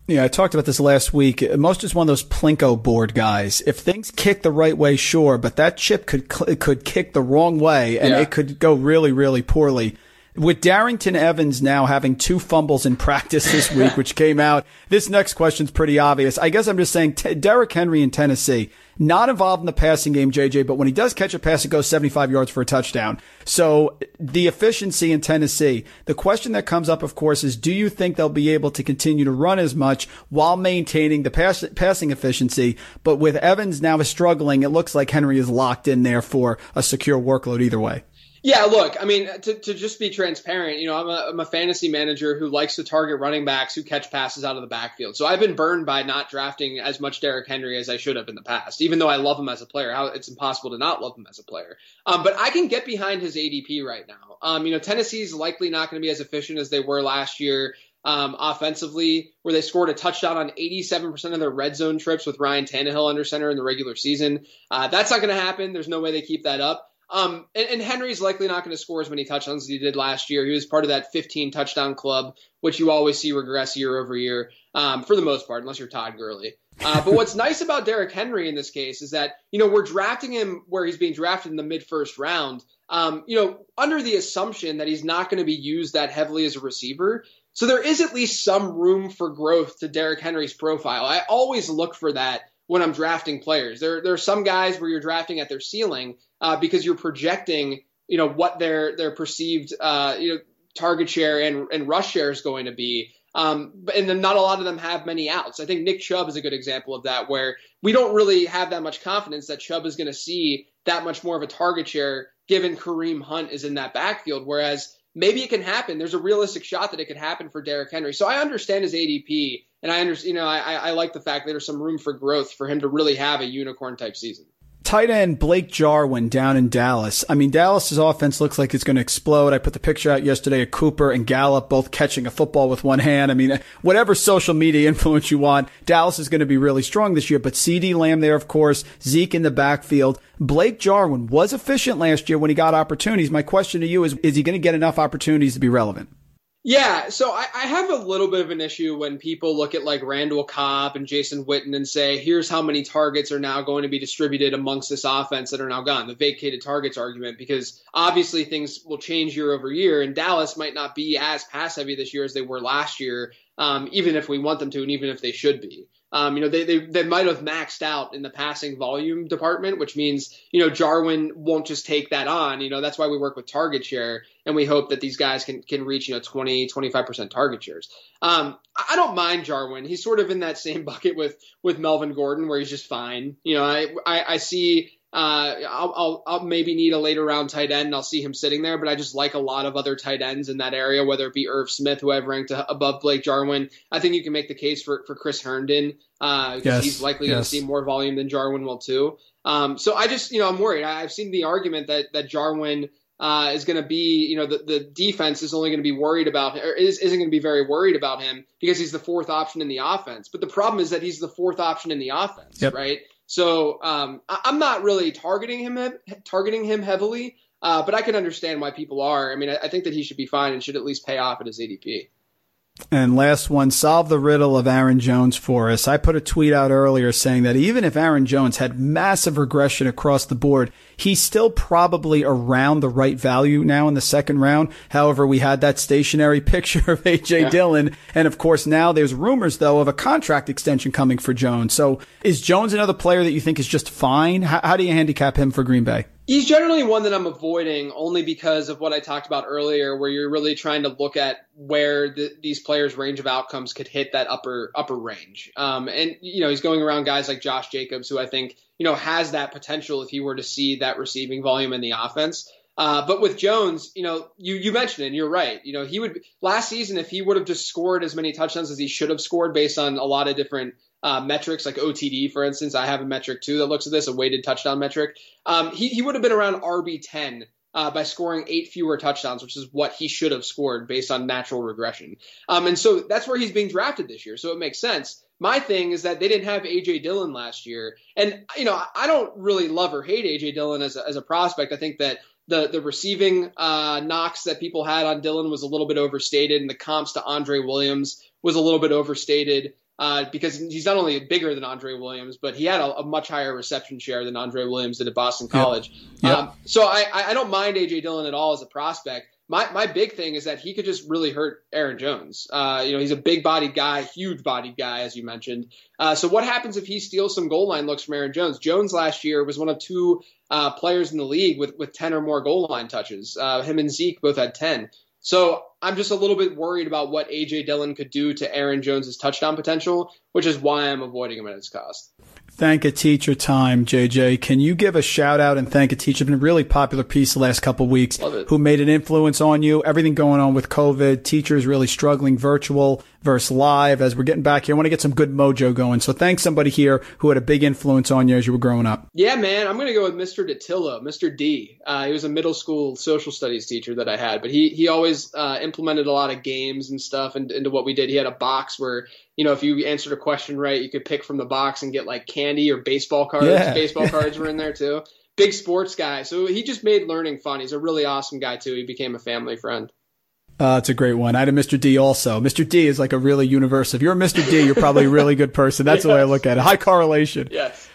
Yeah, I talked about this last week. Mostert's one of those Plinko board guys. If things kick the right way, sure, but that chip could could kick the wrong way, and yeah. it could go really, really poorly. With Darrynton Evans now having two fumbles in (laughs) practice this week, which came out, this next question's pretty obvious. I guess I'm just saying t- Derrick Henry in Tennessee, not involved in the passing game, JJ, but when he does catch a pass, it goes 75 yards for a touchdown. So the efficiency in Tennessee, the question that comes up, of course, is do you think they'll be able to continue to run as much while maintaining the pass- passing efficiency? But with Evans now struggling, it looks like Henry is locked in there for a secure workload either way. Yeah, look, I mean, to, to just be transparent, you know, I'm a, I'm a fantasy manager who likes to target running backs who catch passes out of the backfield. So I've been burned by not drafting as much Derrick Henry as I should have in the past, even though I love him as a player. How it's impossible to not love him as a player. Um, but I can get behind his ADP right now. Um, you know, Tennessee's likely not going to be as efficient as they were last year. Um, offensively, where they scored a touchdown on 87% of their red zone trips with Ryan Tannehill under center in the regular season. Uh, that's not going to happen. There's no way they keep that up. Um, and, and, Henry's likely not going to score as many touchdowns as he did last year. He was part of that 15 touchdown club, which you always see regress year over year, um, for the most part, unless you're Todd Gurley. Uh, but what's (laughs) nice about Derrick Henry in this case is that, you know, we're drafting him where he's being drafted in the mid first round, um, you know, under the assumption that he's not going to be used that heavily as a receiver. So there is at least some room for growth to Derrick Henry's profile. I always look for that when I'm drafting players. There, there are some guys where you're drafting at their ceiling uh, because you're projecting, you know, what their their perceived, uh, you know, target share and and rush share is going to be. Um, but and then not a lot of them have many outs. I think Nick Chubb is a good example of that, where we don't really have that much confidence that Chubb is going to see that much more of a target share given Kareem Hunt is in that backfield. Whereas maybe it can happen. There's a realistic shot that it could happen for Derrick Henry. So I understand his ADP, and I understand, you know, I, I like the fact that there's some room for growth for him to really have a unicorn type season. Tight end Blake Jarwin down in Dallas. I mean, Dallas's offense looks like it's going to explode. I put the picture out yesterday of Cooper and Gallup both catching a football with one hand. I mean, whatever social media (laughs) influence you want, Dallas is going to be really strong this year. But CeeDee Lamb there, of course, Zeke in the backfield. Blake Jarwin was efficient last year when he got opportunities. My question to you is, is he going to get enough opportunities to be relevant? Yeah, so I, I, have a little bit of an issue when people look at like Randall Cobb and Jason Witten and say, here's how many targets are now going to be distributed amongst this offense that are now gone, the vacated targets argument, because obviously things will change year over year, and Dallas might not be as pass heavy this year as they were last year, um, even if we want them to, and even if they should be. Um, you know, they, they, they might have maxed out in the passing volume department, which means, you know, Jarwin won't just take that on. You know, that's why we work with target share and we hope that these guys can, can reach, you know, 20, 25% target shares. Um, I don't mind Jarwin. He's sort of in that same (laughs) bucket with, with Melvin Gordon where he's just fine. You know, I, I, I see uh, I'll, I'll, I'll, maybe need a later round tight end, and I'll see him sitting there. But I just like a lot of other tight ends in that area, whether it be Irv Smith, who I've ranked above Blake Jarwin. I think you can make the case for, for Chris Herndon uh, yes, he's likely yes. going to see more volume than Jarwin will too. Um, so I just, you know, I'm worried. I, have seen the argument that that Jarwin uh, is going to be, you know, the, the defense is only going to be worried about, or is, isn't going to be very worried about him because he's the fourth option in the offense. But the problem is that he's the fourth option in the offense, yep. right? So um, I, am not really targeting him targeting him heavily, uh, but I can understand why people are. I mean, I, I think that he should be fine and should at least pay off at his ADP. And last one, solve the riddle of Aaron Jones for us. I put a tweet out earlier saying that even if Aaron Jones had massive regression across the board, he's still probably around the right value now in the second round. However, we had that stationary (laughs) picture of AJ yeah. Dillon. And of course, now there's rumors though of a contract extension coming for Jones. So is Jones another player that you think is just fine? How, how do you handicap him for Green Bay? He's generally one that I'm avoiding only because of what I talked about earlier, where you're really trying to look at where the, these players' range of outcomes could hit that upper upper range. Um, and you know, he's going around guys like Josh Jacobs, who I think you know has that potential if he were to see that receiving volume in the offense. Uh, but with Jones, you know, you you mentioned it, and you're right. You know, he would last season if he would have just scored as many touchdowns as he should have scored based on a lot of different uh, metrics like OTD, for instance. I have a metric too that looks at this, a weighted touchdown metric. Um, he, he would have been around RB 10 uh, by scoring eight fewer touchdowns, which is what he should have scored based on natural regression. Um, and so that's where he's being drafted this year. So it makes sense. My thing is that they didn't have AJ Dillon last year, and you know I don't really love or hate AJ Dillon as a, as a prospect. I think that the the receiving uh, knocks that people had on Dillon was a little bit overstated, and the comps to Andre Williams was a little bit overstated uh, because he's not only bigger than Andre Williams, but he had a, a, much higher reception share than Andre Williams did at Boston College. Yep. Yep. Um, so I, I don't mind AJ Dillon at all as a prospect. My, my big thing is that he could just really hurt Aaron Jones. Uh, you know, he's a big bodied guy, huge bodied guy, as you mentioned. Uh, so what happens if he steals some goal line looks from Aaron Jones? Jones last year was one of two uh, players in the league with, with 10 or more goal line touches. Uh, him and Zeke both had 10. So I'm just a little bit worried about what AJ Dillon could do to Aaron Jones's touchdown potential, which is why I'm avoiding him at his cost. Thank a teacher time, JJ. Can you give a shout out and thank a teacher? Been a really popular piece the last couple of weeks. Who made an influence on you? Everything going on with COVID, teachers really struggling virtual versus live. As we're getting back here, I want to get some good mojo going. So thanks somebody here who had a big influence on you as you were growing up. Yeah, man. I'm going to go with Mr. Datillo, Mr. D. Uh, he was a middle school social studies teacher that I had, but he he always uh, implemented a lot of games and stuff into, into what we did. He had a box where you know, if you answered a question right, you could pick from the box and get like candy or baseball cards. Yeah. (laughs) Baseball cards were in there too. Big sports guy. So he just made learning fun. He's a really awesome guy too. He became a family friend. Uh, it's a great one. I had a Mr. D also. Mr. D is like a really universe. If you're a Mr. D, you're probably a really good person. That's yes. the way I look at it. High correlation. Yes.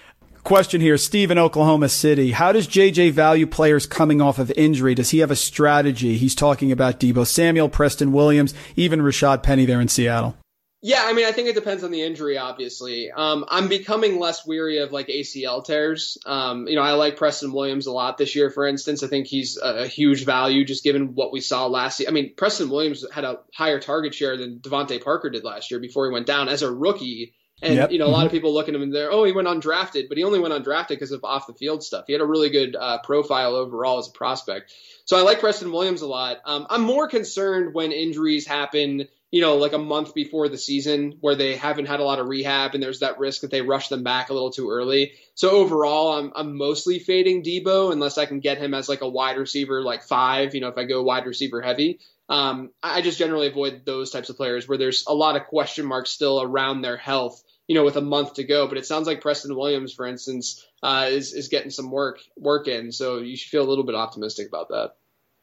Question here, Steve in Oklahoma City. How does JJ value players coming off of injury? Does he have a strategy? He's talking about Deebo Samuel, Preston Williams, even Rashad Penny there in Seattle. Yeah, I mean, I think it depends on the injury, obviously. Um, I'm becoming less weary of like ACL tears. Um, you know, I like Preston Williams a lot this year, for instance. I think he's a, a huge value just given what we saw last year. I mean, Preston Williams had a higher target share than DeVante Parker did last year before he went down as a rookie. And yep. you know, a lot of mm-hmm. people look at him and they're, oh, he went undrafted, but he only went undrafted because of off the field stuff. He had a really good uh, profile overall as a prospect. So I like Preston Williams a lot. Um, I'm more concerned when injuries happen you know, like a month before the season where they haven't had a lot of rehab and there's that risk that they rush them back a little too early. So overall, I'm I'm mostly fading Deebo unless I can get him as like a wide receiver, like five. You know, if I go wide receiver heavy. Um, I just generally avoid those types of players where there's a lot of question marks still around their health. You know, with a month to go, but it sounds like Preston Williams, for instance, uh, is is getting some work work in. So you should feel a little bit optimistic about that.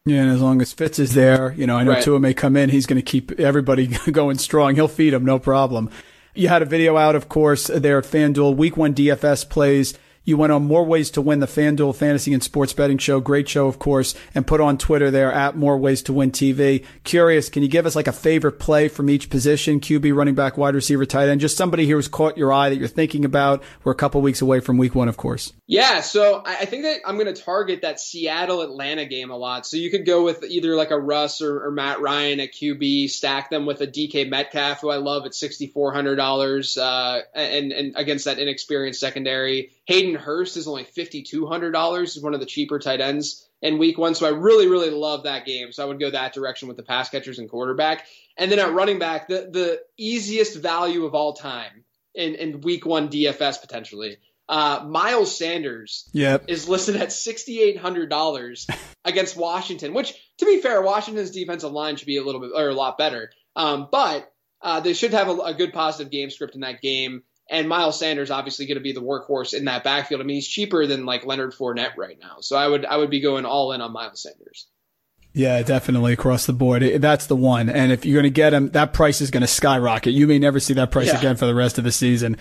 Yeah, and as long as Fitz is there, you know, I know right. Tua may come in. He's going to keep everybody (laughs) going strong. He'll feed them, no problem. You had a video out, of course, there at FanDuel. Week one DFS plays. You went on more ways to win the FanDuel Fantasy and Sports Betting Show. Great show, of course, and put on Twitter there at More Ways to Win TV. Curious, can you give us like a favorite play from each position? QB, running back, wide receiver, tight end. Just somebody here who's caught your eye that you're thinking about. We're a couple weeks away from week one, of course. Yeah, so I think that I'm going to target that Seattle Atlanta game a lot. So you could go with either like a Russ or, or Matt Ryan at QB, stack them with a DK Metcalf, who I love at $6,400, uh, and, and against that inexperienced secondary. Hayden Hurst is only $5,200. He's one of the cheaper tight ends in week one. So I really, really love that game. So I would go that direction with the pass catchers and quarterback. And then at running back, the, the easiest value of all time in, in week one DFS potentially. Uh, Miles Sanders yep. is listed at $6,800 (laughs) against Washington, which, to be fair, Washington's defensive line should be a little bit or a lot better. Um, but uh, they should have a, a, good positive game script in that game. And Miles Sanders obviously going to be the workhorse in that backfield. I mean, he's cheaper than like Leonard Fournette right now, so I would I would be going all in on Miles Sanders. Yeah, definitely across the board. That's the one. And if you're going to get him, that price is going to skyrocket. You may never see that price yeah. again for the rest of the season.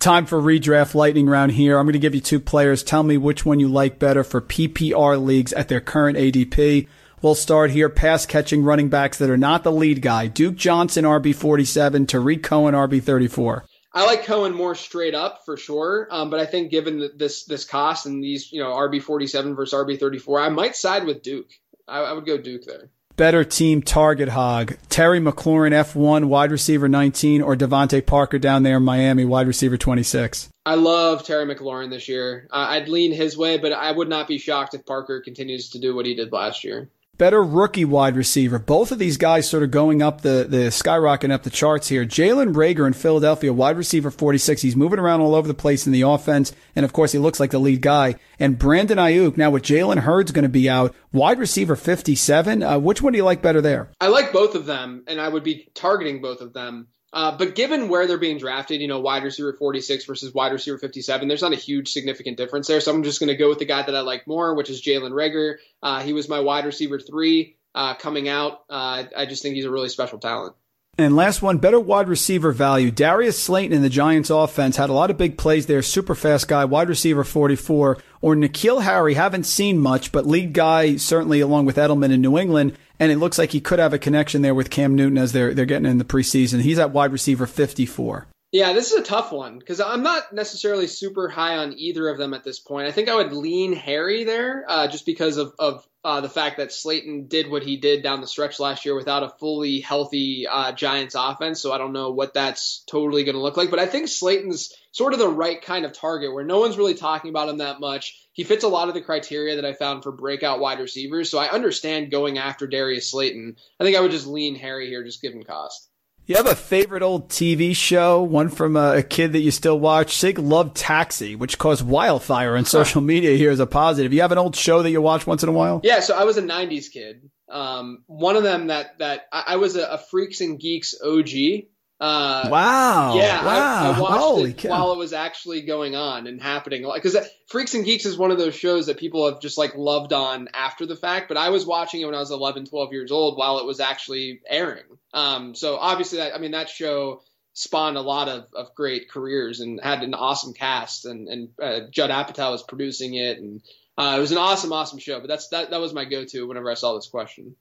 Time for redraft lightning round here. I'm going to give you two players. Tell me which one you like better for PPR leagues at their current ADP. We'll start here. Pass catching running backs that are not the lead guy. Duke Johnson, RB47, Tarik Cohen, RB34. I like Cohen more straight up for sure, um, but I think given this this cost and these you know RB forty seven versus RB thirty four, I might side with Duke. I, I, would go Duke there. Better team target hog: Terry McLaurin, F one wide receiver nineteen, or DeVante Parker down there in Miami, wide receiver twenty six. I love Terry McLaurin this year. Uh, I'd lean his way, but I would not be shocked if Parker continues to do what he did last year better rookie wide receiver. Both of these guys sort of going up the, the skyrocketing up the charts here. Jalen Reagor in Philadelphia, wide receiver 46. He's moving around all over the place in the offense. And of course, he looks like the lead guy. And Brandon Aiyuk, now with Jalen Hurts going to be out, wide receiver 57. Uh, which one do you like better there? I like both of them, and I would be targeting both of them. Uh, but given where they're being drafted, you know, wide receiver 46 versus wide receiver 57, there's not a huge significant difference there. So I'm just going to go with the guy that I like more, which is Jalen Reagor. Uh, he was my wide receiver three uh, coming out. Uh, I just think he's a really special talent. And last one, better wide receiver value. Darius Slayton in the Giants offense had a lot of big plays there. Super fast guy, wide receiver 44. Or N'Keal Harry, haven't seen much, but lead guy certainly along with Edelman in New England. And it looks like he could have a connection there with Cam Newton as they're, they're getting in the preseason. He's at wide receiver 54. Yeah, this is a tough one because I'm not necessarily super high on either of them at this point. I think I would lean Harry there uh, just because of, of uh, the fact that Slayton did what he did down the stretch last year without a fully healthy uh, Giants offense. So I don't know what that's totally going to look like. But I think Slayton's sort of the right kind of target where no one's really talking about him that much. He fits a lot of the criteria that I found for breakout wide receivers. So I understand going after Darius Slayton. I think I would just lean Harry here, just given cost. You have a favorite old TV show, one from a, a, kid that you still watch. Sig loved Taxi, which caused wildfire on social media here as a positive. You have an old show that you watch once in a while? Yeah, so I was a '90s kid. Um, one of them that that I, I was a, a, Freaks and Geeks OG. Uh, wow! Yeah, wow. I, I watched Holy it cow. while it was actually going on and happening. Because Freaks and Geeks is one of those shows that people have just like loved on after the fact. But I was watching it when I was 11, 12 years old while it was actually airing. Um, so obviously, that I mean that show spawned a lot of, of great careers and had an awesome cast. And and uh, Judd Apatow was producing it, and uh, it was an awesome, awesome show. But that's that that was my go to whenever I saw this question.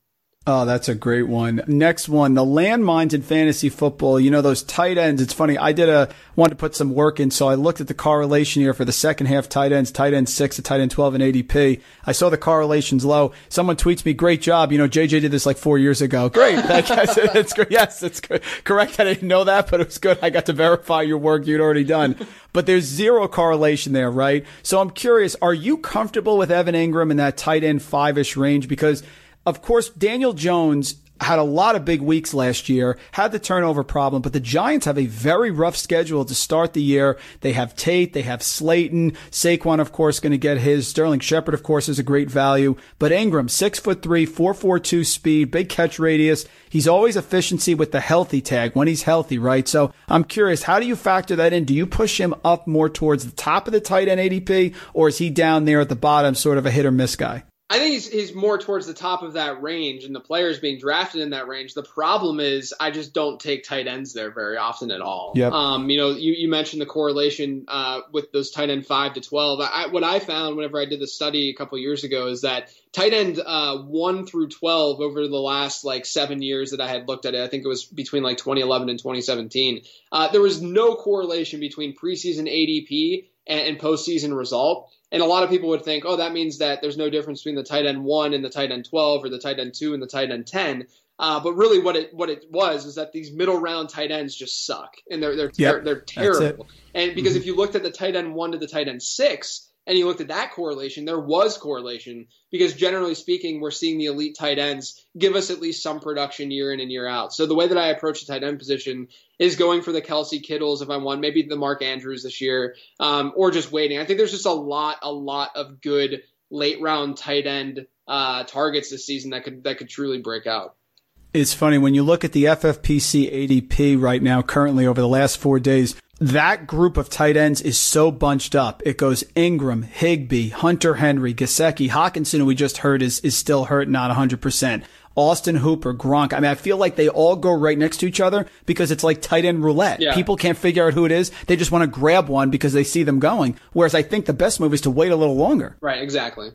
Oh, that's a great one. Next one, the landmines in fantasy football. You know, those tight ends. It's funny. I did a, wanted to put some work in. So I looked at the correlation here for the second half tight ends, tight end six to tight end 12 and ADP. I saw the correlations low. Someone tweets me, great job. You know, JJ did this like four years ago. Great. (laughs) it's good. Yes, it's good. correct. I didn't know that, but it was good. I got to verify your work you'd already done. But there's zero correlation there, right? So I'm curious, are you comfortable with Evan Engram in that tight end five ish range? Because Of course, Daniel Jones had a lot of big weeks last year, had the turnover problem, but the Giants have a very rough schedule to start the year. They have Tate, they have Slayton, Saquon, of course, going to get his. Sterling Shepard, of course, is a great value, but Engram, six foot three, four four two speed, big catch radius. He's always efficiency with the healthy tag when he's healthy, right? So I'm curious, how do you factor that in? Do you push him up more towards the top of the tight end ADP, or is he down there at the bottom, sort of a hit or miss guy? I think he's, he's more towards the top of that range, and the players being drafted in that range. The problem is, I just don't take tight ends there very often at all. Yep. Um, you know, you, you mentioned the correlation uh, with those tight end five to twelve. I, what I found whenever I did the study a couple years ago is that tight end uh, one through twelve over the last like seven years that I had looked at it, I think it was between like 2011 and 2017. Uh, there was no correlation between preseason ADP and, and postseason result. And a lot of people would think, oh, that means that there's no difference between the tight end one and the tight end 12 or the tight end two and the tight end 10. Uh, but really, what it what it was is that these middle round tight ends just suck, and they're they're Yep, they're, they're terrible. And because if you looked at the tight end one to the tight end six, and you looked at that correlation, there was correlation because generally speaking, we're seeing the elite tight ends give us at least some production year in and year out. So the way that I approach the tight end position is going for the Kelce Kittles if I want, maybe the Mark Andrews this year, um, or just waiting. I think there's just a lot, a lot of good late round tight end uh, targets this season that could that could truly break out. It's funny when you look at the FFPC ADP right now, currently over the last four days, that group of tight ends is so bunched up. It goes Engram, Higbee, Hunter Henry, Gesicki, Hockenson, who we just heard is, is still hurt, not 100%. Austin Hooper, Gronk. I mean, I feel like they all go right next to each other because it's like tight end roulette. Yeah. People can't figure out who it is. They just want to grab one because they see them going. Whereas I think the best move is to wait a little longer. Right, exactly.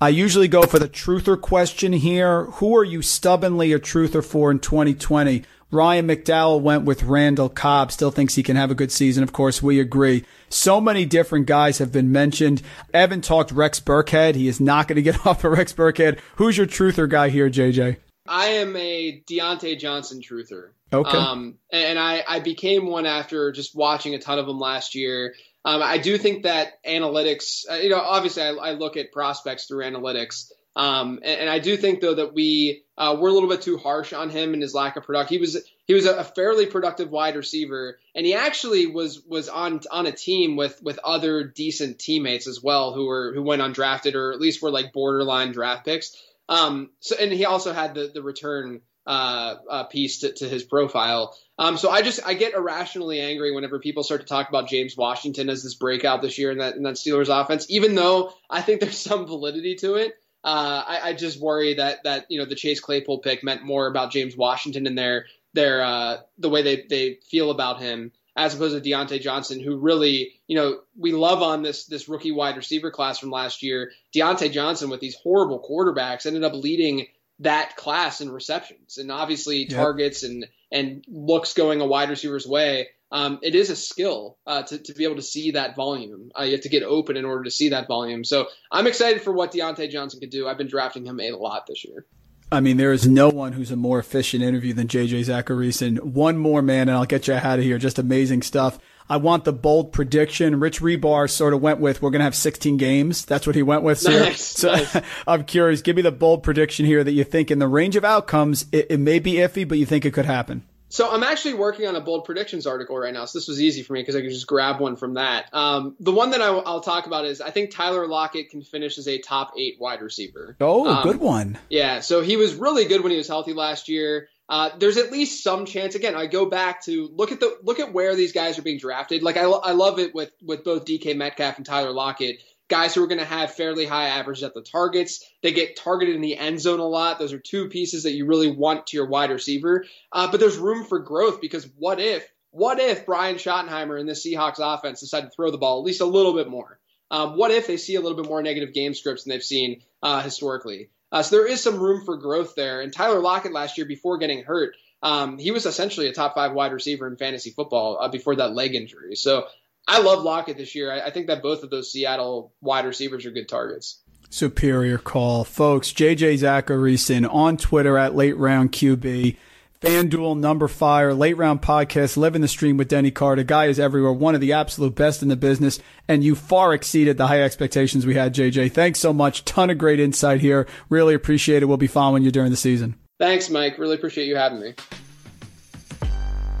I usually go for the truther question here. Who are you stubbornly a truther for in 2020? Ryan McDowell went with Randall Cobb, still thinks he can have a good season. Of course, we agree. So many different guys have been mentioned. Evan talked Rex Burkhead. He is not going to get (laughs) off of Rex Burkhead. Who's your truther guy here, JJ? I am a Diontae Johnson truther. Okay. Um, and I, I became one after just watching a ton of them last year. Um, I do think that analytics, uh, you know, obviously I, I look at prospects through analytics. Um, and, and I do think though that we uh, were a little bit too harsh on him and his lack of production. He was he was a fairly productive wide receiver, and he actually was was on on a team with with other decent teammates as well who were who went undrafted or at least were like borderline draft picks. Um, so and he also had the the return uh, uh, piece to, to his profile. Um, so I just I get irrationally angry whenever people start to talk about James Washington as this breakout this year in that in that Steelers offense, even though I think there's some validity to it. Uh, I, I, just worry that that you know the Chase Claypool pick meant more about James Washington and their their uh, the way they they feel about him as opposed to Diontae Johnson, who really you know we love on this this rookie wide receiver class from last year. Diontae Johnson with these horrible quarterbacks ended up leading that class in receptions and obviously targets and and looks going a wide receiver's way. Um, it is a skill uh, to, to be able to see that volume. Uh, you have to get open in order to see that volume. So I'm excited for what Diontae Johnson could do. I've been drafting him a lot this year. I mean, there is no one who's a more efficient interview than JJ Zachariason. One more man, and I'll get you out of here. Just amazing stuff. I want the bold prediction. Rich Hribar sort of went with we're going to have 16 games. That's what he went with. So, Nice, so nice. (laughs) I'm curious. Give me the bold prediction here that you think in the range of outcomes, it, it may be iffy, but you think it could happen. So I'm actually working on a bold predictions article right now. So this was easy for me because I could just grab one from that. Um, the one that I, will talk about is I think Tyler Lockett can finish as a top eight wide receiver. Oh, Um, good one. Yeah, so he was really good when he was healthy last year. Uh, there's at least some chance. Again, I go back to look at the look at where these guys are being drafted. Like I, I love it with with both DK Metcalf and Tyler Lockett, guys who are going to have fairly high averages at the targets. They get targeted in the end zone a lot. Those are two pieces that you really want to your wide receiver. Uh, but there's room for growth because what if what if Brian Schottenheimer and the Seahawks offense decide to throw the ball at least a little bit more? Um, what if they see a little bit more negative game scripts than they've seen uh, historically? Uh, so there is some room for growth there. And Tyler Lockett last year, before getting hurt, um, he was essentially a top five wide receiver in fantasy football uh, before that leg injury. So I love Lockett this year. I, I think that both of those Seattle wide receivers are good targets. Superior call. Folks, JJ Zachariason on Twitter at late round QB. FanDuel, numberFire, Late Round Podcast, Live in the Stream with Denny Carter. Guy is everywhere, one of the absolute best in the business, and you far exceeded the high expectations we had, JJ. Thanks so much. Ton of great insight here. Really appreciate it. We'll be following you during the season. Thanks, Mike. Really appreciate you having me.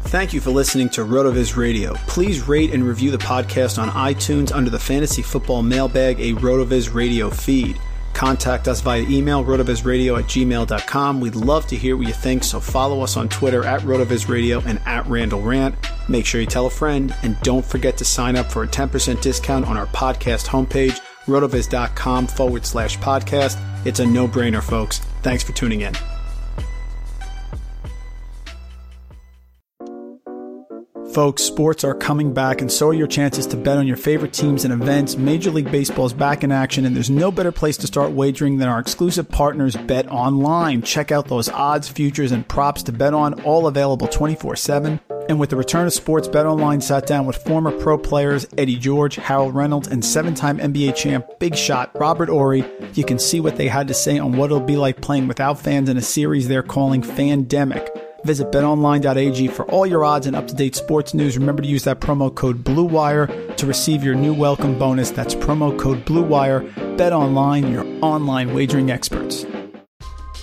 Thank you for listening to RotoViz Radio. Please rate and review the podcast on iTunes under the Fantasy Football Mailbag, a RotoViz Radio feed. Contact us via email, rotovizradio at gmail.com. We'd love to hear what you think, so follow us on Twitter at rotovizradio and at Randall Rant. Make sure you tell a friend, and don't forget to sign up for a 10% discount on our podcast homepage, rotoviz.com forward slash podcast. It's a no brainer, folks. Thanks for tuning in. Folks, sports are coming back, and so are your chances to bet on your favorite teams and events. Major League Baseball is back in action, and there's no better place to start wagering than our exclusive partners, Bet Online. Check out those odds, futures, and props to bet on, all available 24 7. And with the return of sports, Bet Online sat down with former pro players Eddie George, Harold Reynolds, and seven time NBA champ Big Shot Robert Horry. You can see what they had to say on what it'll be like playing without fans in a series they're calling Fandemic. Visit betonline.ag for all your odds and up-to-date sports news. Remember to use that promo code BLUEWIRE to receive your new welcome bonus. That's promo code BLUEWIRE. Bet online, your online wagering experts.